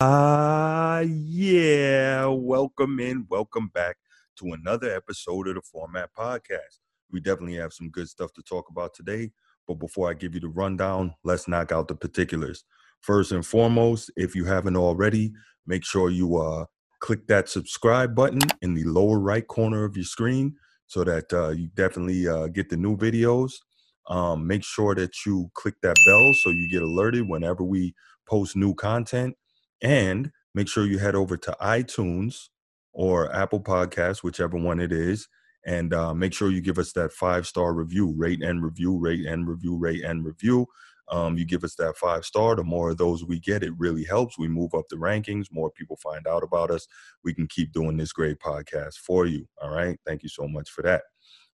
Ah, yeah. Welcome in, welcome back to another episode of the Format Podcast. We definitely have some good stuff to talk about today. But before I give you the rundown, let's knock out the particulars. First and foremost, if you haven't already, make sure you uh, click that subscribe button in the lower right corner of your screen so that uh, you definitely uh, get the new videos. Um, make sure that you click that bell so you get alerted whenever we post new content. And make sure you head over to iTunes or Apple Podcasts, whichever one it is, and uh, make sure you give us that five star review, rate and review, rate and review, rate and review. Um, you give us that five star, the more of those we get, it really helps. We move up the rankings, more people find out about us. We can keep doing this great podcast for you. All right. Thank you so much for that.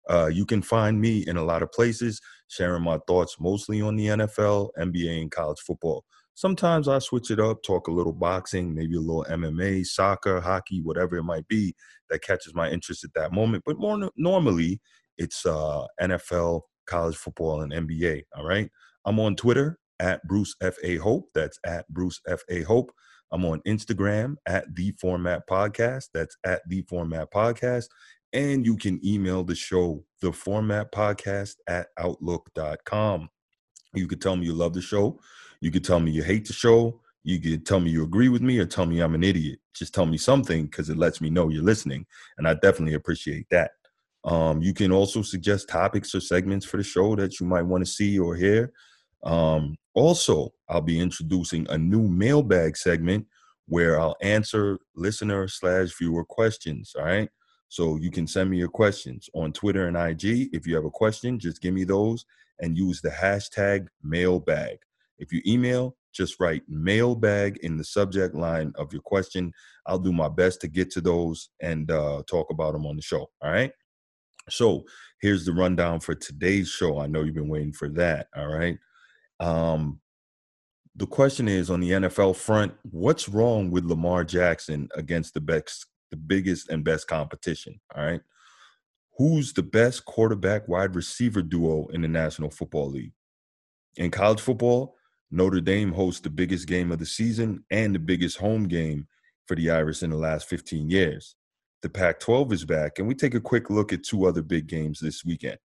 Uh, you can find me in a lot of places, sharing my thoughts mostly on the NFL, NBA, and college football. Sometimes I switch it up, talk a little boxing, maybe a little MMA, soccer, hockey, whatever it might be that catches my interest at that moment. But more normally, it's uh, NFL, college football, and NBA. All right. I'm on Twitter at Bruce F. A. Hope. That's at Bruce F. A. Hope. I'm on Instagram at The Format Podcast. That's at The Format Podcast. And you can email the show, The Format Podcast at Outlook.com. You could tell me you love the show. You could tell me you hate the show. You could tell me you agree with me or tell me I'm an idiot. Just tell me something because it lets me know you're listening. And I definitely appreciate that. Um, you can also suggest topics or segments for the show that you might want to see or hear. Um, also, I'll be introducing a new mailbag segment where I'll answer listener slash viewer questions. All right. So you can send me your questions on Twitter and IG. If you have a question, just give me those and use the hashtag mailbag. If you email, just write mailbag in the subject line of your question. I'll do my best to get to those and uh, talk about them on the show. All right. So here's the rundown for today's show. I know you've been waiting for that. All right. Um, the question is on the NFL front, what's wrong with Lamar Jackson against the best, the biggest and best competition? All right. Who's the best quarterback wide receiver duo in the National Football League? In college football, Notre Dame hosts the biggest game of the season and the biggest home game for the Irish in the last 15 years. The Pac 12 is back, and we take a quick look at two other big games this weekend.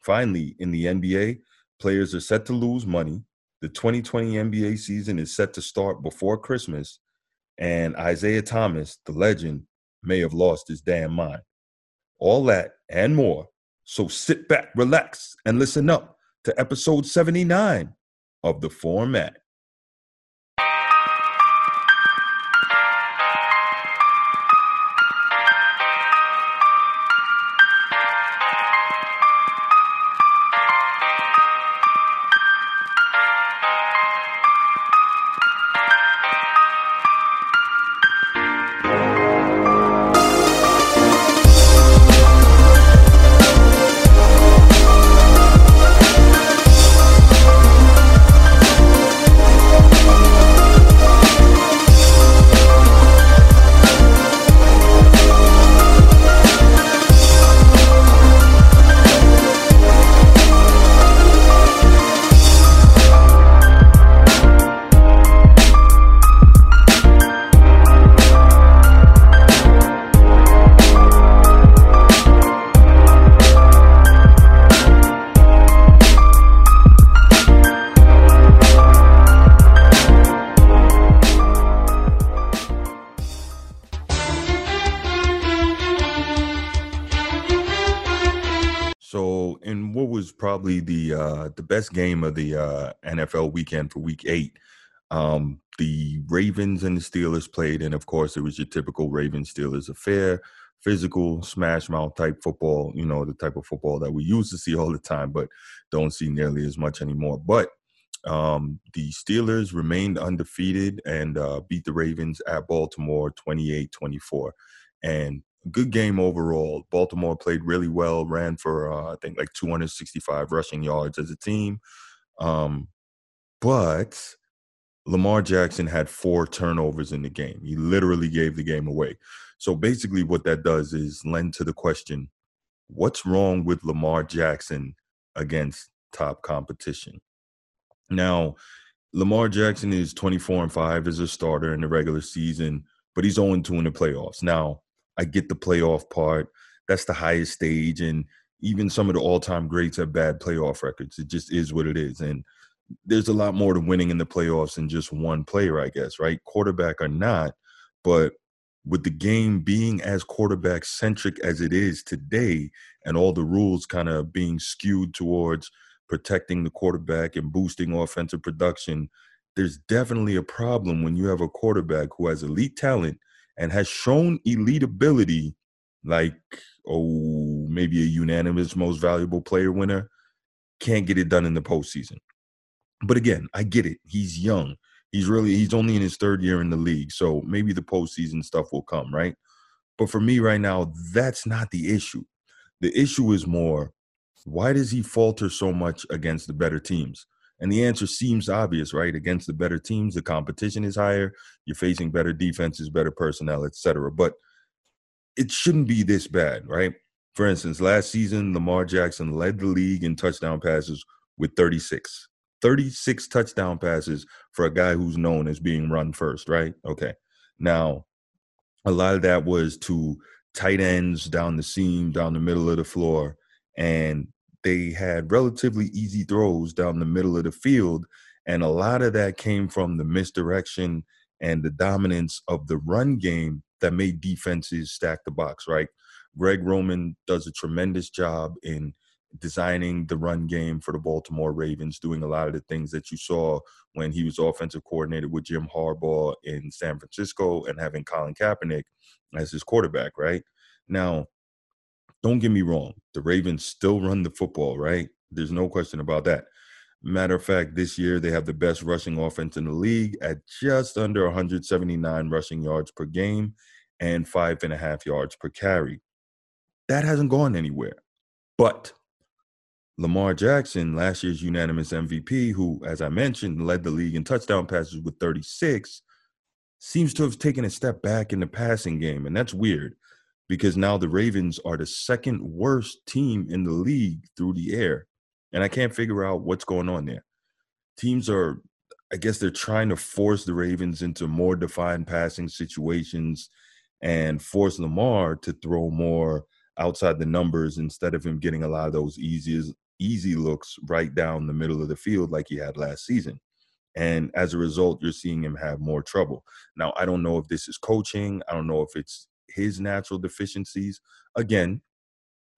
Finally, in the NBA, players are set to lose money. The 2020 NBA season is set to start before Christmas, and Isiah Thomas, the legend, may have lost his damn mind. All that and more. So sit back, relax, and listen up to episode 79 of the format. Game of the uh, NFL weekend for Week Eight. Um, the Ravens and the Steelers played, and of course, it was your typical Ravens Steelers affair, physical smash mouth type football. You know, the type of football that we used to see all the time, but don't see nearly as much anymore. But um, the Steelers remained undefeated and uh, beat the Ravens at Baltimore 28 24. And good game overall. Baltimore played really well, ran for uh, I think like 265 rushing yards as a team. Um, but Lamar Jackson had four turnovers in the game. He literally gave the game away. So basically, what that does is lend to the question what's wrong with Lamar Jackson against top competition? Now, Lamar Jackson is 24 and 5 as a starter in the regular season, but he's 0 2 in the playoffs. Now, I get the playoff part. That's the highest stage. And even some of the all time greats have bad playoff records. It just is what it is. And there's a lot more to winning in the playoffs than just one player, I guess, right? Quarterback or not. But with the game being as quarterback centric as it is today, and all the rules kind of being skewed towards protecting the quarterback and boosting offensive production, there's definitely a problem when you have a quarterback who has elite talent and has shown elite ability, like, oh, maybe a unanimous most valuable player winner, can't get it done in the postseason. But again, I get it. He's young. He's really he's only in his third year in the league, so maybe the postseason stuff will come, right? But for me right now, that's not the issue. The issue is more why does he falter so much against the better teams? And the answer seems obvious, right? Against the better teams, the competition is higher, you're facing better defenses, better personnel, etc. But it shouldn't be this bad, right? For instance, last season, Lamar Jackson led the league in touchdown passes with 36. 36 touchdown passes for a guy who's known as being run first, right? Okay. Now, a lot of that was to tight ends down the seam, down the middle of the floor, and they had relatively easy throws down the middle of the field. And a lot of that came from the misdirection and the dominance of the run game that made defenses stack the box, right? Greg Roman does a tremendous job in designing the run game for the Baltimore Ravens, doing a lot of the things that you saw when he was offensive coordinator with Jim Harbaugh in San Francisco and having Colin Kaepernick as his quarterback, right? Now, don't get me wrong, the Ravens still run the football, right? There's no question about that. Matter of fact, this year they have the best rushing offense in the league at just under 179 rushing yards per game and five and a half yards per carry. That hasn't gone anywhere. But Lamar Jackson, last year's unanimous MVP, who, as I mentioned, led the league in touchdown passes with 36, seems to have taken a step back in the passing game. And that's weird because now the Ravens are the second worst team in the league through the air. And I can't figure out what's going on there. Teams are, I guess, they're trying to force the Ravens into more defined passing situations and force Lamar to throw more outside the numbers instead of him getting a lot of those easy easy looks right down the middle of the field like he had last season. And as a result, you're seeing him have more trouble. Now, I don't know if this is coaching. I don't know if it's his natural deficiencies. Again,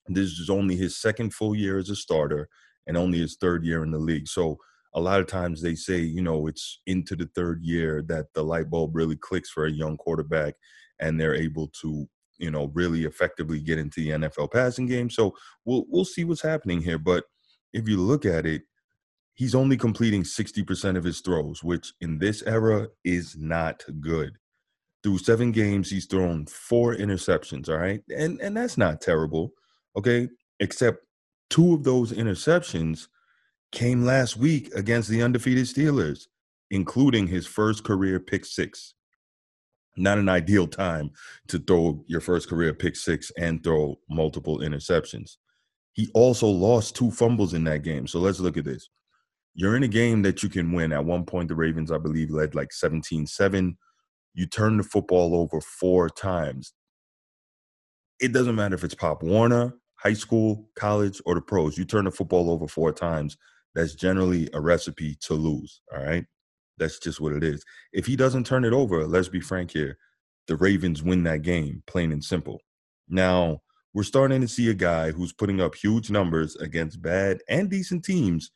this is only his second full year as a starter and only his third year in the league. So a lot of times they say, you know, it's into the third year that the light bulb really clicks for a young quarterback and they're able to you know really effectively get into the NFL passing game. So we'll we'll see what's happening here. But if you look at it, he's only completing 60% of his throws, which in this era is not good. Through seven games, he's thrown four interceptions. All right. And and that's not terrible. Okay. Except two of those interceptions came last week against the undefeated Steelers, including his first career pick six not an ideal time to throw your first career pick six and throw multiple interceptions. He also lost two fumbles in that game. So let's look at this. You're in a game that you can win. At one point, the Ravens, I believe, led like 17 7. You turn the football over four times. It doesn't matter if it's Pop Warner, high school, college, or the pros. You turn the football over four times. That's generally a recipe to lose. All right. That's just what it is. If he doesn't turn it over, let's be frank here, the Ravens win that game, plain and simple. Now, we're starting to see a guy who's putting up huge numbers against bad and decent teams,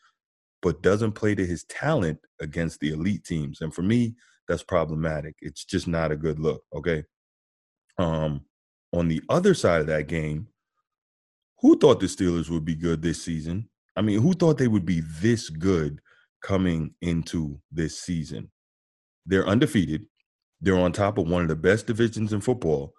but doesn't play to his talent against the elite teams. And for me, that's problematic. It's just not a good look. Okay. Um, on the other side of that game, who thought the Steelers would be good this season? I mean, who thought they would be this good coming into this season. They're undefeated. They're on top of one of the best divisions in football.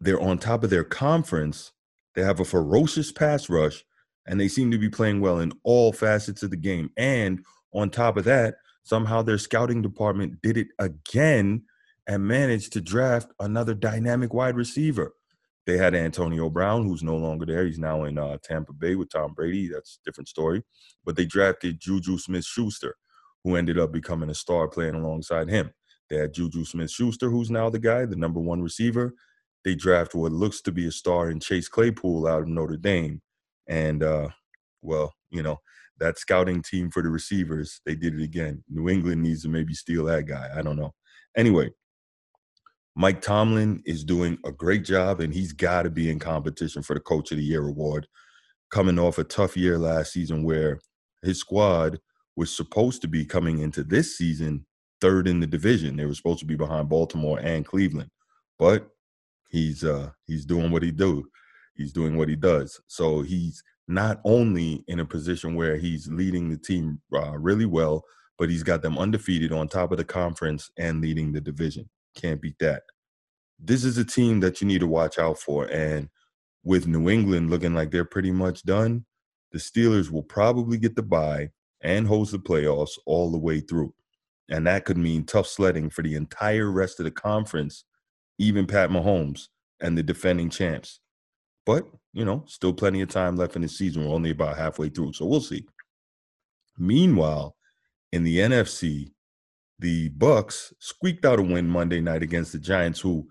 They're on top of their conference. They have a ferocious pass rush, and they seem to be playing well in all facets of the game. And on top of that, somehow their scouting department did it again and managed to draft another dynamic wide receiver. They had Antonio Brown, who's no longer there. He's now in uh, Tampa Bay with Tom Brady. That's a different story. But they drafted Juju Smith Schuster, who ended up becoming a star playing alongside him. They had Juju Smith Schuster, who's now the guy, the number one receiver. They draft what looks to be a star in Chase Claypool out of Notre Dame. And, uh, well, you know, that scouting team for the receivers, they did it again. New England needs to maybe steal that guy. I don't know. Anyway, Mike Tomlin is doing a great job, and he's got to be in competition for the Coach of the Year award. Coming off a tough year last season where his squad was supposed to be coming into this season third in the division. They were supposed to be behind Baltimore and Cleveland, but he's uh he's doing what he do. He's doing what he does. So he's not only in a position where he's leading the team uh, really well, but he's got them undefeated on top of the conference and leading the division. Can't beat that. This is a team that you need to watch out for. And with New England looking like they're pretty much done, the Steelers will probably get the bye and host the playoffs all the way through. And that could mean tough sledding for the entire rest of the conference, even Pat Mahomes and the defending champs. But, you know, still plenty of time left in the season. We're only about halfway through, so we'll see. Meanwhile, in the NFC, the Bucs squeaked out a win Monday night against the Giants, who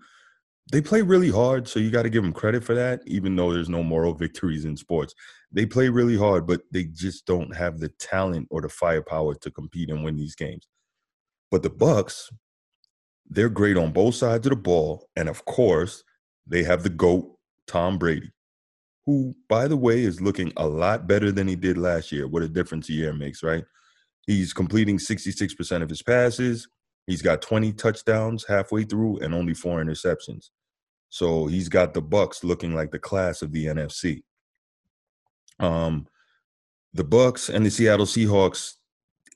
they play really hard. So you got to give them credit for that, even though there's no moral victories in sports. They play really hard, but they just don't have the talent or the firepower to compete and win these games. But the Bucs, they're great on both sides of the ball, and of course, they have the goat Tom Brady, who, by the way, is looking a lot better than he did last year. What a difference a year makes, right? He's completing 66% of his passes. He's got 20 touchdowns halfway through and only four interceptions. So he's got the Bucs looking like the class of the NFC. Um, the Bucs and the Seattle Seahawks,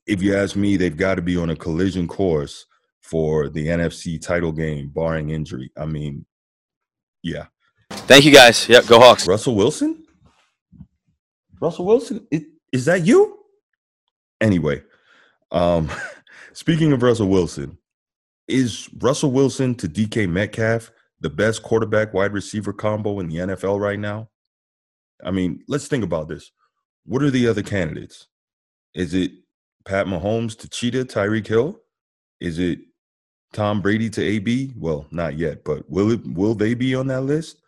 if you ask me, they've got to be on a collision course for the NFC title game, barring injury. I mean, yeah. Thank you, guys. Yep, go Hawks. Russell Wilson? Russell Wilson? Is, that you? Anyway, um, speaking of Russell Wilson, is Russell Wilson to DK Metcalf the best quarterback wide receiver combo in the NFL right now? I mean, let's think about this. What are the other candidates? Is it Pat Mahomes to Cheetah, Tyreek Hill? Is it Tom Brady to AB? Well, not yet, but will it will they be on that list?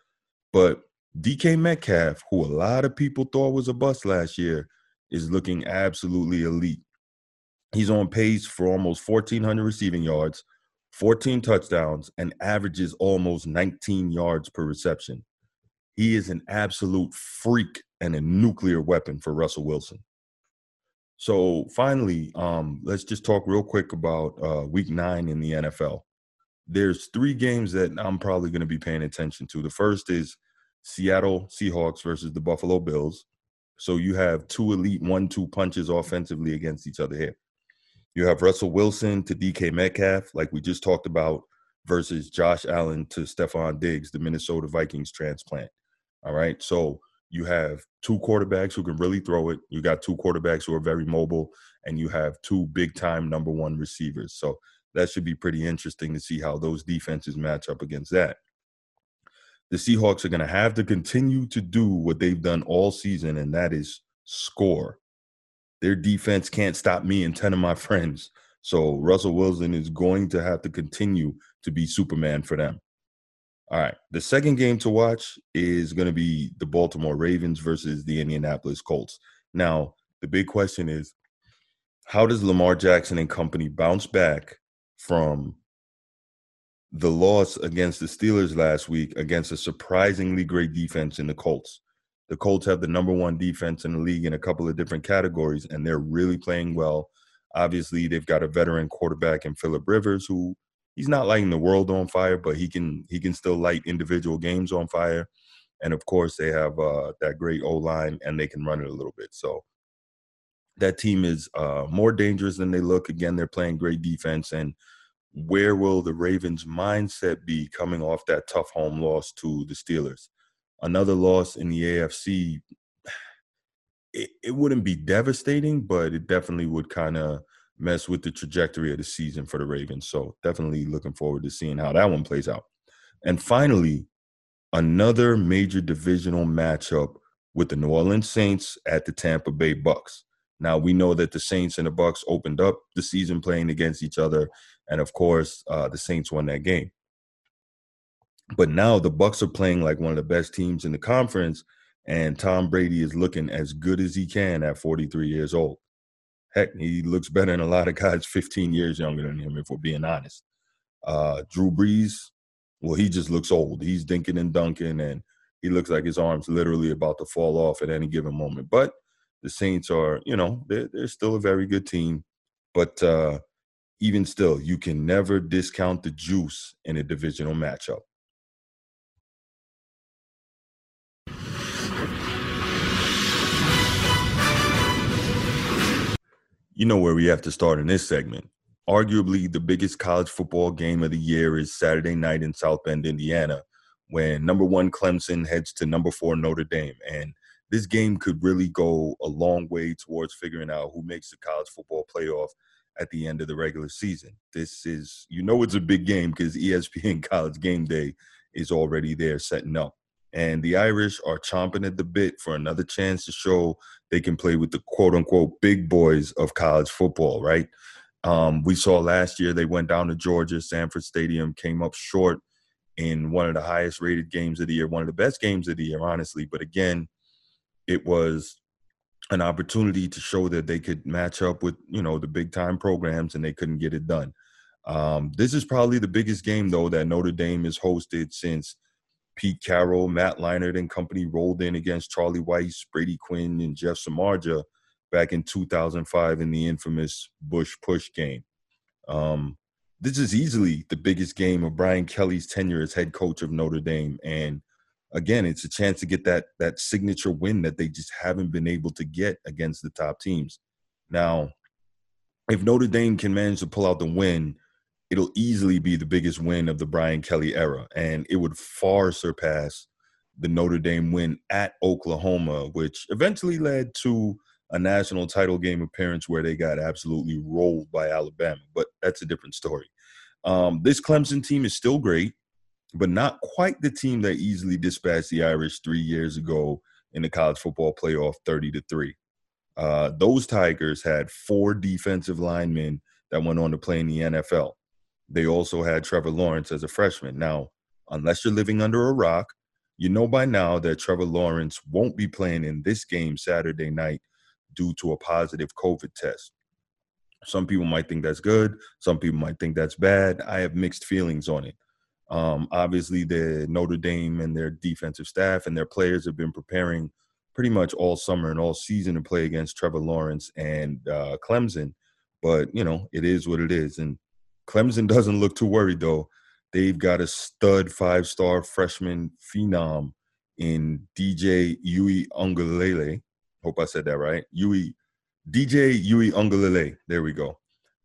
But DK Metcalf, who a lot of people thought was a bust last year, is looking absolutely elite. He's on pace for almost 1,400 receiving yards, 14 touchdowns, and averages almost 19 yards per reception. He is an absolute freak and a nuclear weapon for Russell Wilson. So finally, um, let's just talk real quick about uh, Week Nine in the NFL. There's three games that I'm probably going to be paying attention to. The first is Seattle Seahawks versus the Buffalo Bills. So you have two elite one-two punches offensively against each other here. You have Russell Wilson to DK Metcalf, like we just talked about, versus Josh Allen to Stefon Diggs, the Minnesota Vikings transplant. All right. So you have two quarterbacks who can really throw it. You got two quarterbacks who are very mobile, and you have two big time number one receivers. So that should be pretty interesting to see how those defenses match up against that. The Seahawks are going to have to continue to do what they've done all season, and that is score. Their defense can't stop me and 10 of my friends. So Russell Wilson is going to have to continue to be Superman for them. All right. The second game to watch is going to be the Baltimore Ravens versus the Indianapolis Colts. Now, the big question is how does Lamar Jackson and company bounce back from the loss against the Steelers last week against a surprisingly great defense in the Colts? The Colts have the number one defense in the league in a couple of different categories, and they're really playing well. Obviously, they've got a veteran quarterback in Philip Rivers who he's not lighting the world on fire, but he can he can still light individual games on fire. And of course, they have uh, that great O line, and they can run it a little bit. So that team is uh, more dangerous than they look. Again, they're playing great defense. And where will the Ravens' mindset be coming off that tough home loss to the Steelers? Another loss in the AFC. It, it wouldn't be devastating, but it definitely would kind of mess with the trajectory of the season for the Ravens. So definitely looking forward to seeing how that one plays out. And finally, another major divisional matchup with the New Orleans Saints at the Tampa Bay Bucs. Now we know that the Saints and the Bucs opened up the season playing against each other, and of course, uh, the Saints won that game. But now the Bucs are playing like one of the best teams in the conference, and Tom Brady is looking as good as he can at 43 years old. Heck, he looks better than a lot of guys 15 years younger than him, if we're being honest. Uh, Drew Brees, well, he just looks old. He's dinking and dunking, and he looks like his arm's literally about to fall off at any given moment. But the Saints are, you know, they're, they're still a very good team. But uh, even still, you can never discount the juice in a divisional matchup. You know where we have to start in this segment. Arguably, the biggest college football game of the year is Saturday night in South Bend, Indiana, when number one Clemson heads to number four Notre Dame. And this game could really go a long way towards figuring out who makes the college football playoff at the end of the regular season. This is, you know, it's a big game because ESPN College Game Day is already there setting up and the Irish are chomping at the bit for another chance to show they can play with the quote unquote big boys of college football, right? Um, we saw last year they went down to Georgia, Sanford Stadium, came up short in one of the highest rated games of the year, one of the best games of the year, honestly. But again, it was an opportunity to show that they could match up with, you know, the big time programs and they couldn't get it done. Um, this is probably the biggest game, though, that Notre Dame has hosted since Pete Carroll, Matt Leinart, and company rolled in against Charlie Weis, Brady Quinn, and Jeff Samardzija back in 2005 in the infamous Bush Push game. Um, this is easily the biggest game of Brian Kelly's tenure as head coach of Notre Dame, and again, it's a chance to get that that signature win that they just haven't been able to get against the top teams. Now, if Notre Dame can manage to pull out the win, it'll easily be the biggest win of the Brian Kelly era, and it would far surpass the Notre Dame win at Oklahoma, which eventually led to a national title game appearance where they got absolutely rolled by Alabama. But that's a different story. Um, this Clemson team is still great, but not quite the team that easily dispatched the Irish three years ago in the college football playoff 30 to 3. Uh, those Tigers had four defensive linemen that went on to play in the NFL. They also had Trevor Lawrence as a freshman. Now, unless you're living under a rock, you know by now that Trevor Lawrence won't be playing in this game Saturday night due to a positive COVID test. Some people might think that's good. Some people might think that's bad. I have mixed feelings on it. Um, obviously, the Notre Dame and their defensive staff and their players have been preparing pretty much all summer and all season to play against Trevor Lawrence and uh, Clemson. But you know, it is what it is, and Clemson doesn't look too worried though. They've got a stud five star freshman phenom in DJ Uiagalelei. Hope I said that right. Yui, DJ Uiagalelei. There we go.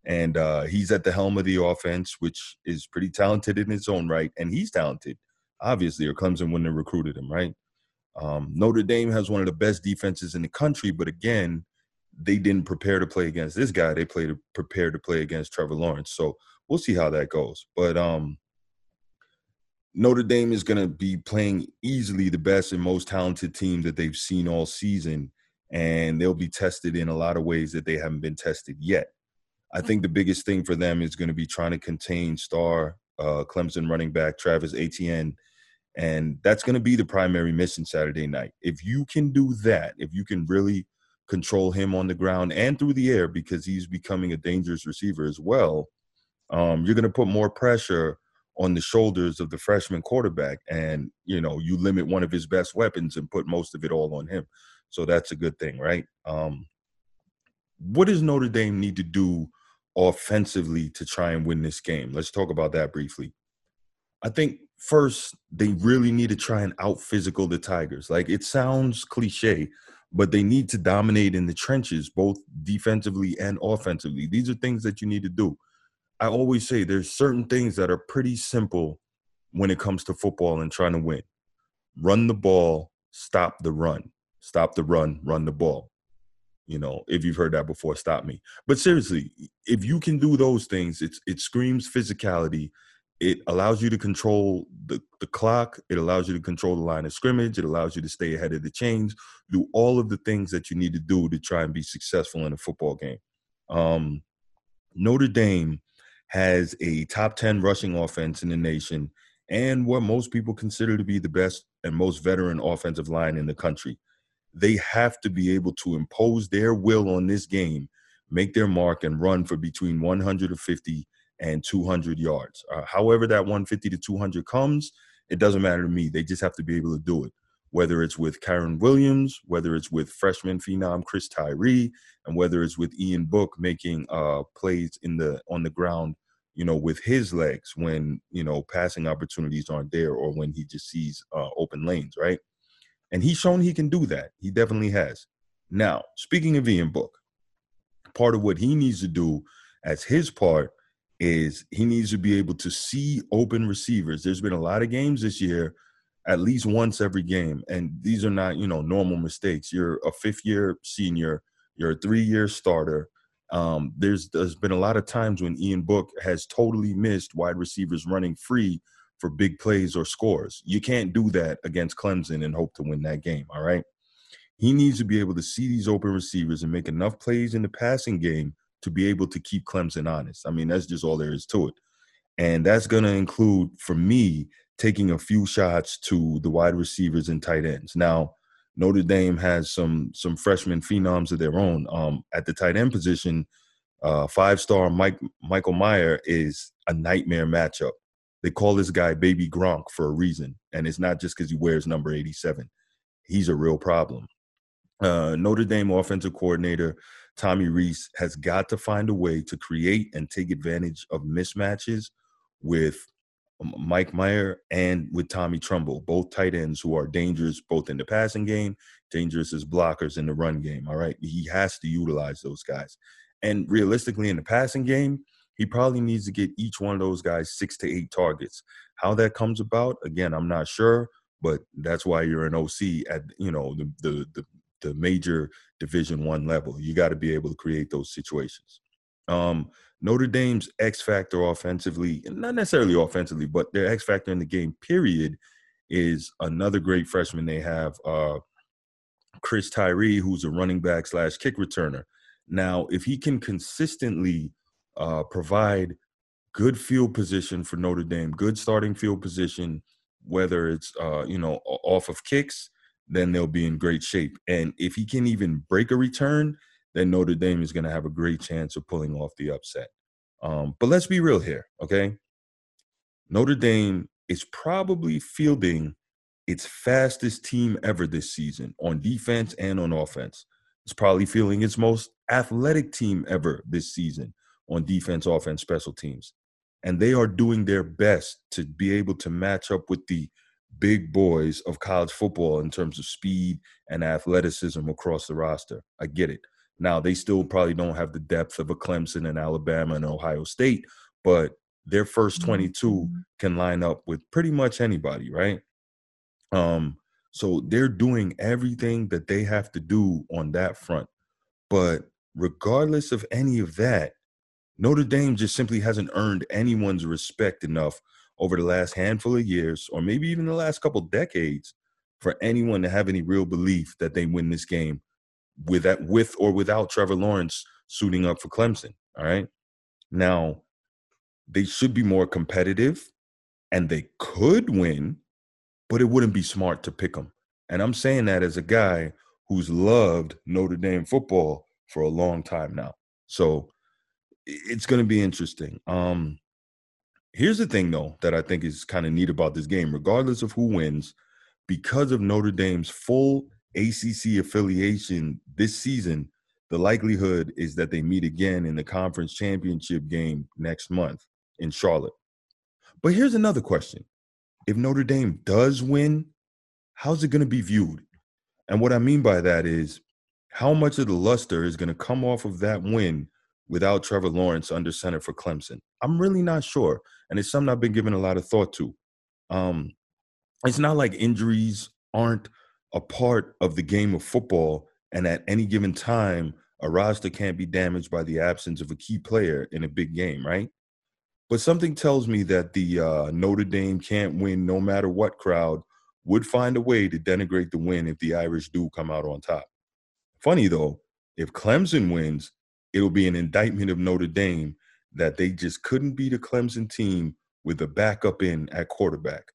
And uh, he's at the helm of the offense, which is pretty talented in its own right. And he's talented, obviously, or Clemson wouldn't have recruited him, right? Um, Notre Dame has one of the best defenses in the country, but again, they didn't prepare to play against this guy. They played to prepare to play against Trevor Lawrence. So we'll see how that goes. But um, Notre Dame is going to be playing easily the best and most talented team that they've seen all season, and they'll be tested in a lot of ways that they haven't been tested yet. I think the biggest thing for them is going to be trying to contain star uh, Clemson running back Travis Etienne, and that's going to be the primary mission Saturday night. If you can do that, if you can really – control him on the ground and through the air because he's becoming a dangerous receiver as well. Um, you're going to put more pressure on the shoulders of the freshman quarterback, and you know you limit one of his best weapons and put most of it all on him. So that's a good thing, right? Um, what does Notre Dame need to do offensively to try and win this game? Let's talk about that briefly. I think first they really need to try and out physical the Tigers. Like it sounds cliche, but they need to dominate in the trenches, both defensively and offensively. These are things that you need to do. I always say there's certain things that are pretty simple when it comes to football and trying to win. Run the ball, stop the run. Stop the run, run the ball. You know, if you've heard that before, stop me. But seriously, if you can do those things, it's it screams physicality. It allows you to control the, the clock. It allows you to control the line of scrimmage. It allows you to stay ahead of the chains, do all of the things that you need to do to try and be successful in a football game. Um, Notre Dame has a top 10 rushing offense in the nation and what most people consider to be the best and most veteran offensive line in the country. They have to be able to impose their will on this game, make their mark, and run for between 150 and 200 yards. Uh, however, that 150 to 200 comes, it doesn't matter to me. They just have to be able to do it. Whether it's with Kyren Williams, whether it's with freshman phenom Chris Tyree, and whether it's with Ian Book making uh, plays in the on the ground you know, with his legs when, you know, passing opportunities aren't there or when he just sees uh, open lanes, right? And he's shown he can do that. He definitely has. Now, speaking of Ian Book, part of what he needs to do as his part is he needs to be able to see open receivers. There's been a lot of games this year, at least once every game, and these are not, you know, normal mistakes. You're a fifth year senior, you're a three year starter um, there's there's been a lot of times when Ian Book has totally missed wide receivers running free for big plays or scores. You can't do that against Clemson and hope to win that game. All right. He needs to be able to see these open receivers and make enough plays in the passing game to be able to keep Clemson honest. I mean, that's just all there is to it. And that's going to include, for me, taking a few shots to the wide receivers and tight ends. Now, Notre Dame has some some freshman phenoms of their own. Um, at the tight end position, uh, five star Mike Michael Mayer is a nightmare matchup. They call this guy Baby Gronk for a reason, and it's not just because he wears number eighty seven. He's a real problem. Uh, Notre Dame offensive coordinator Tommy Rees has got to find a way to create and take advantage of mismatches with Mike Mayer and with Tommy Tremble, both tight ends who are dangerous both in the passing game, dangerous as blockers in the run game. All right. He has to utilize those guys. And realistically, in the passing game, he probably needs to get each one of those guys six to eight targets. How that comes about, again, I'm not sure, but that's why you're an OC at you know the the the, the major Division One level. You got to be able to create those situations. Um, Notre Dame's X factor offensively, not necessarily offensively, but their X factor in the game, period, is another great freshman they have, uh, Chris Tyree, who's a running back slash kick returner. Now, if he can consistently uh, provide good field position for Notre Dame, good starting field position, whether it's uh, you know off of kicks, then they'll be in great shape. And if he can even break a return, then Notre Dame is going to have a great chance of pulling off the upset. Um, but let's be real here, okay? Notre Dame is probably fielding its fastest team ever this season on defense and on offense. It's probably feeling its most athletic team ever this season on defense, offense, special teams. And they are doing their best to be able to match up with the big boys of college football in terms of speed and athleticism across the roster. I get it. Now they still probably don't have the depth of a Clemson and Alabama and Ohio State, but their first 22 mm-hmm. can line up with pretty much anybody, right? Um, so they're doing everything that they have to do on that front. But regardless of any of that, Notre Dame just simply hasn't earned anyone's respect enough over the last handful of years, or maybe even the last couple decades, for anyone to have any real belief that they win this game with that with or without Trevor Lawrence suiting up for Clemson. All right. Now, they should be more competitive and they could win, but it wouldn't be smart to pick them. And I'm saying that as a guy who's loved Notre Dame football for a long time now. So it's going to be interesting. Um, here's the thing, though, that I think is kind of neat about this game, regardless of who wins, because of Notre Dame's full ACC affiliation this season, the likelihood is that they meet again in the conference championship game next month in Charlotte. But here's another question. If Notre Dame does win, how's it going to be viewed? And what I mean by that is how much of the luster is going to come off of that win without Trevor Lawrence under center for Clemson? I'm really not sure. And it's something I've been giving a lot of thought to. Um, it's not like injuries aren't a part of the game of football, and at any given time, a roster can't be damaged by the absence of a key player in a big game, right? But something tells me that the uh, Notre Dame can't win no matter what crowd would find a way to denigrate the win if the Irish do come out on top. Funny though, if Clemson wins, it'll be an indictment of Notre Dame that they just couldn't beat a Clemson team with a backup in at quarterback.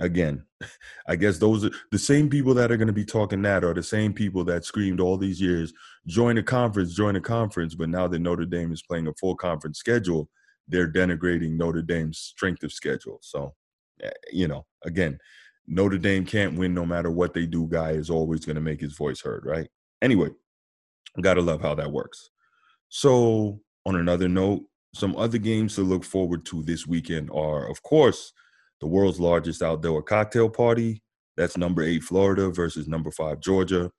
Again, I guess those are the same people that are going to be talking that are the same people that screamed all these years, join a conference, join a conference. But now that Notre Dame is playing a full conference schedule, they're denigrating Notre Dame's strength of schedule. So, eh, you know, again, Notre Dame can't win no matter what they do. Guy is always going to make his voice heard, right? Anyway, gotta love how that works. So, on another note, some other games to look forward to this weekend are, of course, the world's largest outdoor cocktail party. That's number eight Florida versus number five Georgia.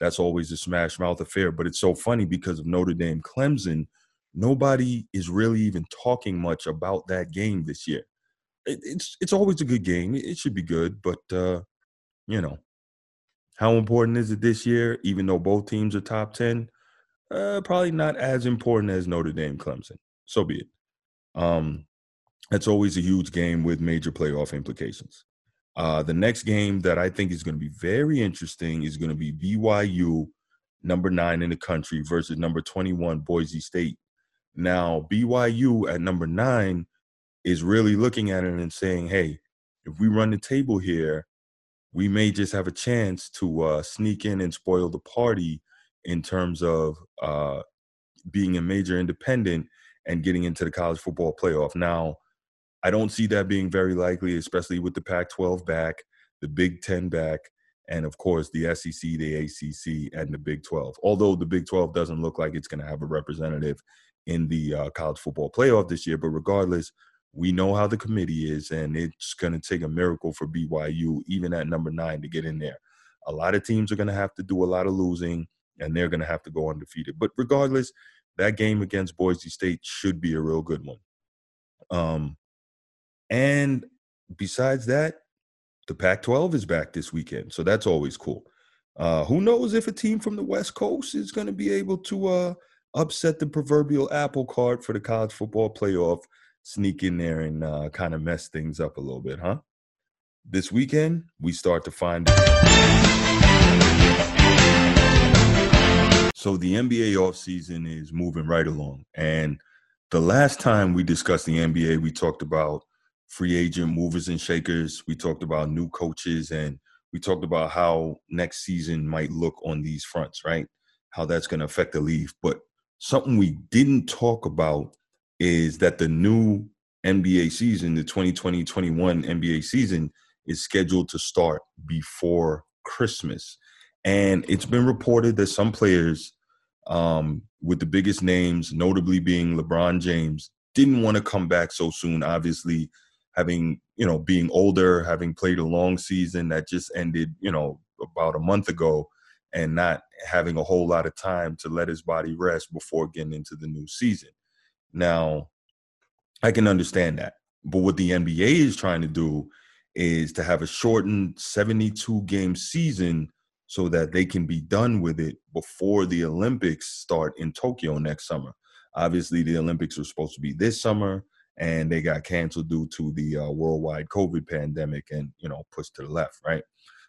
That's always a smash mouth affair. But it's so funny because of Notre Dame Clemson, nobody is really even talking much about that game this year. It, it's it's always a good game. It should be good, but uh, you know, how important is it this year? Even though both teams are top ten, uh, probably not as important as Notre Dame Clemson. So be it. Um, that's always a huge game with major playoff implications. Uh, the next game that I think is going to be very interesting is going to be BYU, number nine in the country, versus number 21, Boise State. Now, BYU at number nine is really looking at it and saying, hey, if we run the table here, we may just have a chance to uh, sneak in and spoil the party in terms of uh, being a major independent and getting into the college football playoff. Now, I don't see that being very likely, especially with the Pac 12 back, the Big Ten back, and of course the SEC, the ACC, and the Big 12. Although the Big 12 doesn't look like it's going to have a representative in the uh, college football playoff this year, but regardless, we know how the committee is, and it's going to take a miracle for BYU, even at number nine, to get in there. A lot of teams are going to have to do a lot of losing, and they're going to have to go undefeated. But regardless, that game against Boise State should be a real good one. Um, and besides that, the Pac 12 is back this weekend. So that's always cool. Uh, who knows if a team from the West Coast is going to be able to uh, upset the proverbial apple cart for the college football playoff, sneak in there and uh, kind of mess things up a little bit, huh? This weekend, we start to find. So the NBA offseason is moving right along. And the last time we discussed the NBA, we talked about free agent movers and shakers. We talked about new coaches and we talked about how next season might look on these fronts, right? How that's going to affect the league. But something we didn't talk about is that the new NBA season, the 2020 21 NBA season, is scheduled to start before Christmas. And it's been reported that some players um, with the biggest names, notably being LeBron James, didn't want to come back so soon. Obviously, having you know being older, having played a long season that just ended, you know, about a month ago, and not having a whole lot of time to let his body rest before getting into the new season. Now, I can understand that, but what the NBA is trying to do is to have a shortened 72 game season so that they can be done with it before the Olympics start in Tokyo next summer. Obviously, the Olympics were supposed to be this summer, and they got canceled due to the uh, worldwide COVID pandemic and you know pushed to the left, right?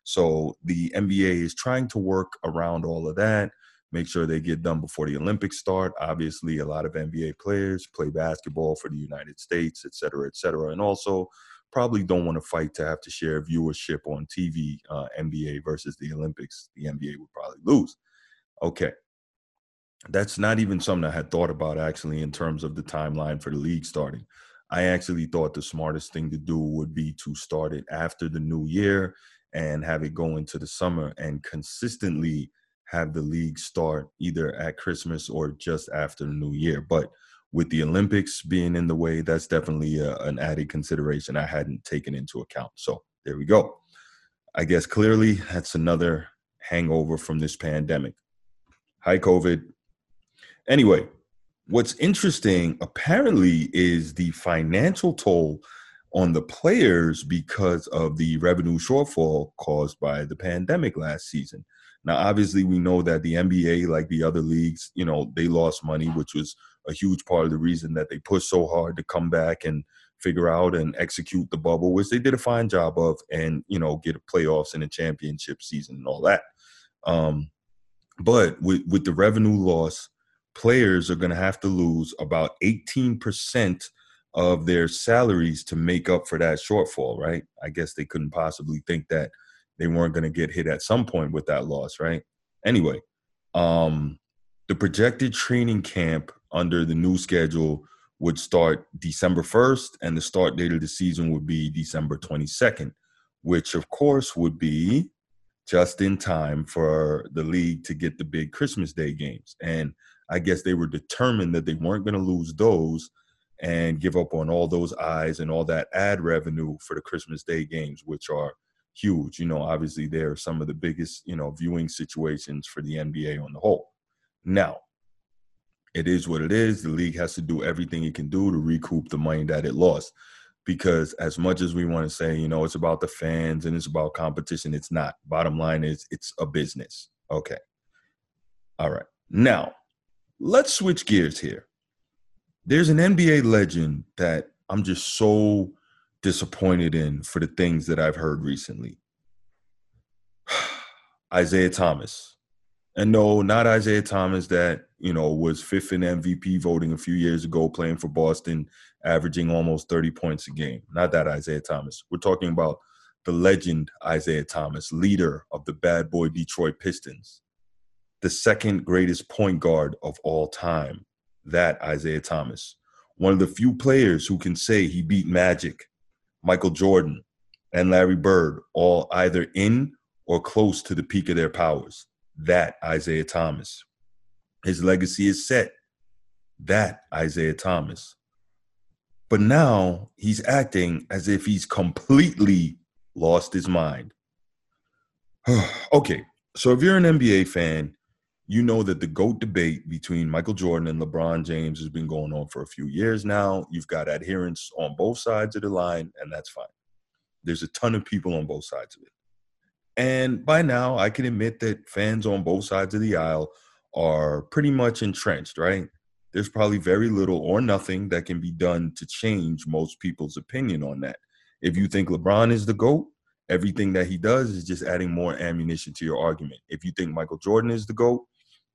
So the NBA is trying to work around all of that, make sure they get done before the Olympics start. Obviously, a lot of NBA players play basketball for the United States, et cetera, et cetera, and also probably don't want to fight to have to share viewership on TV, uh, NBA versus the Olympics. The NBA would probably lose. Okay. That's not even something I had thought about actually in terms of the timeline for the league starting. I actually thought the smartest thing to do would be to start it after the new year and have it go into the summer and consistently have the league start either at Christmas or just after the new year. But with the Olympics being in the way, that's definitely a, an added consideration I hadn't taken into account. So there we go. I guess clearly that's another hangover from this pandemic. Hi, COVID. Anyway, what's interesting apparently is the financial toll on the players because of the revenue shortfall caused by the pandemic last season. Now, obviously, we know that the NBA, like the other leagues, you know, they lost money, which was a huge part of the reason that they pushed so hard to come back and figure out and execute the bubble, which they did a fine job of, and you know, get a playoffs and a championship season and all that. Um, but with with the revenue loss, players are going to have to lose about 18% of their salaries to make up for that shortfall, right? I guess they couldn't possibly think that they weren't going to get hit at some point with that loss, right? Anyway, um, the projected training camp under the new schedule would start December 1st, and the start date of the season would be December 22nd, which of course would be just in time for the league to get the big Christmas Day games. And I guess they were determined that they weren't going to lose those and give up on all those eyes and all that ad revenue for the Christmas Day games, which are huge. You know, obviously they're some of the biggest, you know, viewing situations for the NBA on the whole. Now, it is what it is. The league has to do everything it can do to recoup the money that it lost. Because as much as we want to say, you know, it's about the fans and it's about competition, it's not. Bottom line is it's a business. Okay. All right. Now, let's switch gears here. There's an NBA legend that I'm just so disappointed in for the things that I've heard recently. Isiah Thomas. And no, not Isaiah Thomas that, you know, was fifth in MVP voting a few years ago, playing for Boston, averaging almost 30 points a game. Not that Isaiah Thomas. We're talking about the legend Isiah Thomas, leader of the bad boy Detroit Pistons, the second greatest point guard of all time. That Isiah Thomas. One of the few players who can say he beat Magic, Michael Jordan, and Larry Bird, all either in or close to the peak of their powers that Isiah Thomas. His legacy is set. That Isiah Thomas. But now he's acting as if he's completely lost his mind. okay, so if you're an NBA fan, you know that the GOAT debate between Michael Jordan and LeBron James has been going on for a few years now. You've got adherents on both sides of the line, and that's fine. There's a ton of people on both sides of it. And by now, I can admit that fans on both sides of the aisle are pretty much entrenched, right? There's probably very little or nothing that can be done to change most people's opinion on that. If you think LeBron is the GOAT, everything that he does is just adding more ammunition to your argument. If you think Michael Jordan is the GOAT,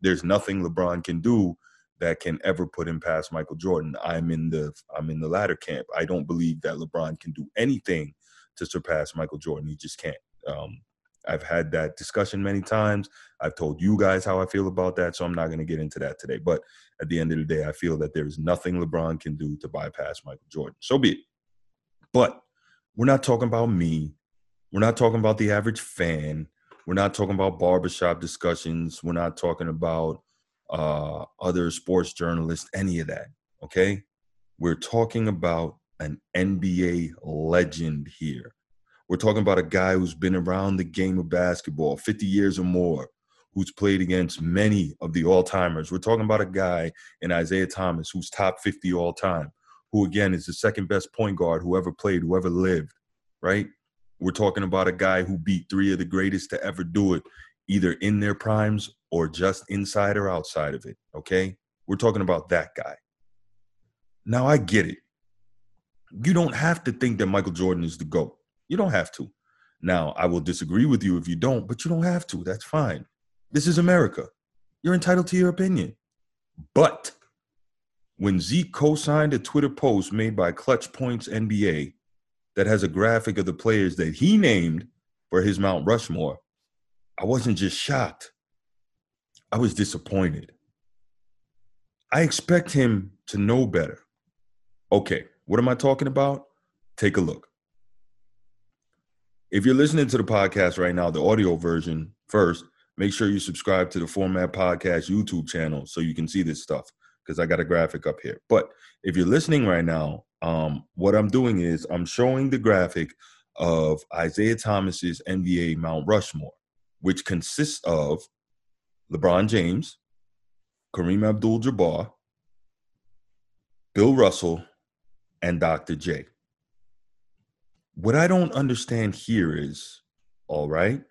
there's nothing LeBron can do that can ever put him past Michael Jordan. I'm in the I'm in the latter camp. I don't believe that LeBron can do anything to surpass Michael Jordan. He just can't. Um, I've had that discussion many times. I've told you guys how I feel about that, so I'm not going to get into that today. But at the end of the day, I feel that there is nothing LeBron can do to bypass Michael Jordan. So be it. But we're not talking about me. We're not talking about the average fan. We're not talking about barbershop discussions. We're not talking about uh, other sports journalists, any of that. Okay. We're talking about an NBA legend here. We're talking about a guy who's been around the game of basketball 50 years or more, who's played against many of the all timers. We're talking about a guy in Isiah Thomas who's top 50 all time, who again is the second best point guard who ever played, who ever lived, right? We're talking about a guy who beat three of the greatest to ever do it, either in their primes or just inside or outside of it, okay? We're talking about that guy. Now I get it. You don't have to think that Michael Jordan is the GOAT. You don't have to. Now, I will disagree with you if you don't, but you don't have to. That's fine. This is America. You're entitled to your opinion. But when Zeke co signed a Twitter post made by Clutch Points NBA that has a graphic of the players that he named for his Mount Rushmore, I wasn't just shocked, I was disappointed. I expect him to know better. Okay, what am I talking about? Take a look if you're listening to the podcast right now, the audio version first, make sure you subscribe to the Format Podcast YouTube channel so you can see this stuff because I got a graphic up here. But if you're listening right now, um, what I'm doing is I'm showing the graphic of Isiah Thomas's NBA Mount Rushmore, which consists of LeBron James, Kareem Abdul-Jabbar, Bill Russell, and Dr. J what I don't understand here is all right,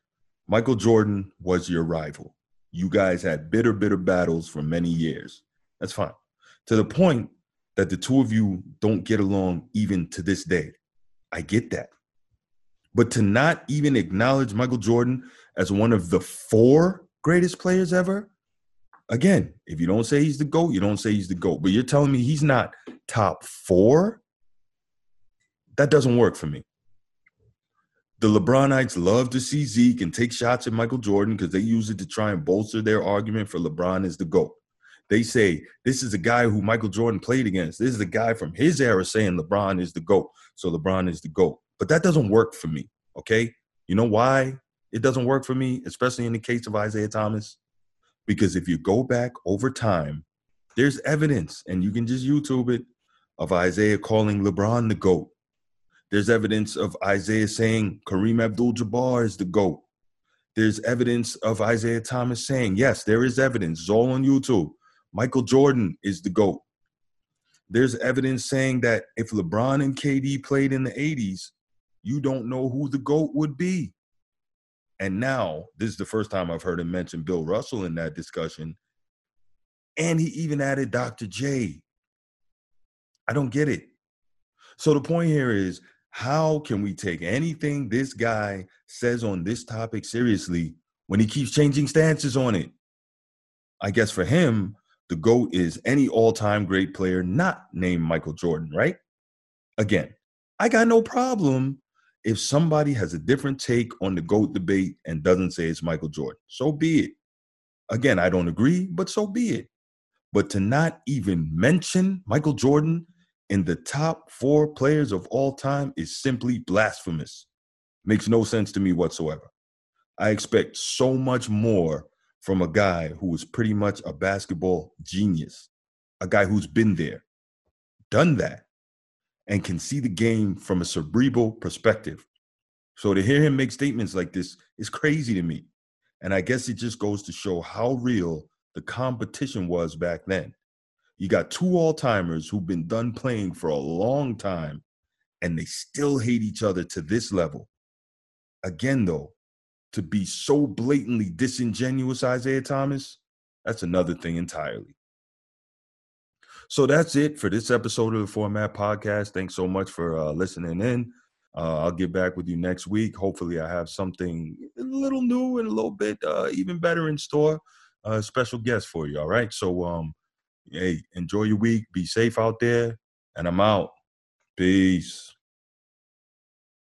Michael Jordan was your rival. You guys had bitter, bitter battles for many years. That's fine. to the point that the two of you don't get along even to this day. I get that. But to not even acknowledge Michael Jordan as one of the four greatest players ever, again, if you don't say he's the GOAT, you don't say he's the GOAT. But you're telling me he's not top four? That doesn't work for me. The LeBronites love to see Zeke and take shots at Michael Jordan because they use it to try and bolster their argument for LeBron is the GOAT. They say this is a guy who Michael Jordan played against. This is the guy from his era saying LeBron is the GOAT. So LeBron is the GOAT. But that doesn't work for me. Okay. You know why it doesn't work for me, especially in the case of Isiah Thomas? Because if you go back over time, there's evidence, and you can just YouTube it, of Isiah calling LeBron the GOAT. There's evidence of Isiah saying Kareem Abdul Jabbar is the GOAT. There's evidence of Isiah Thomas saying, yes, there is evidence. It's all on YouTube. Michael Jordan is the GOAT. There's evidence saying that if LeBron and KD played in the 80s, you don't know who the GOAT would be. And now, this is the first time I've heard him mention Bill Russell in that discussion. And he even added Dr. J. I don't get it. So the point here is how can we take anything this guy says on this topic seriously when he keeps changing stances on it? I guess for him, the GOAT is any all time great player not named Michael Jordan, right? Again, I got no problem if somebody has a different take on the GOAT debate and doesn't say it's Michael Jordan. So be it. Again, I don't agree, but so be it. But to not even mention Michael Jordan in the top four players of all time is simply blasphemous. Makes no sense to me whatsoever. I expect so much more from a guy who is pretty much a basketball genius, a guy who's been there, done that, and can see the game from a cerebral perspective. So to hear him make statements like this is crazy to me. And I guess it just goes to show how real the competition was back then. You got two all timers who've been done playing for a long time and they still hate each other to this level. Again, though, to be so blatantly disingenuous, Isiah Thomas, that's another thing entirely. So that's it for this episode of the Format Podcast. Thanks so much for uh, listening in. Uh, I'll get back with you next week. Hopefully, I have something a little new and a little bit uh, even better in store. A special guest for you. All right. So, um, hey, enjoy your week. Be safe out there. And I'm out. Peace.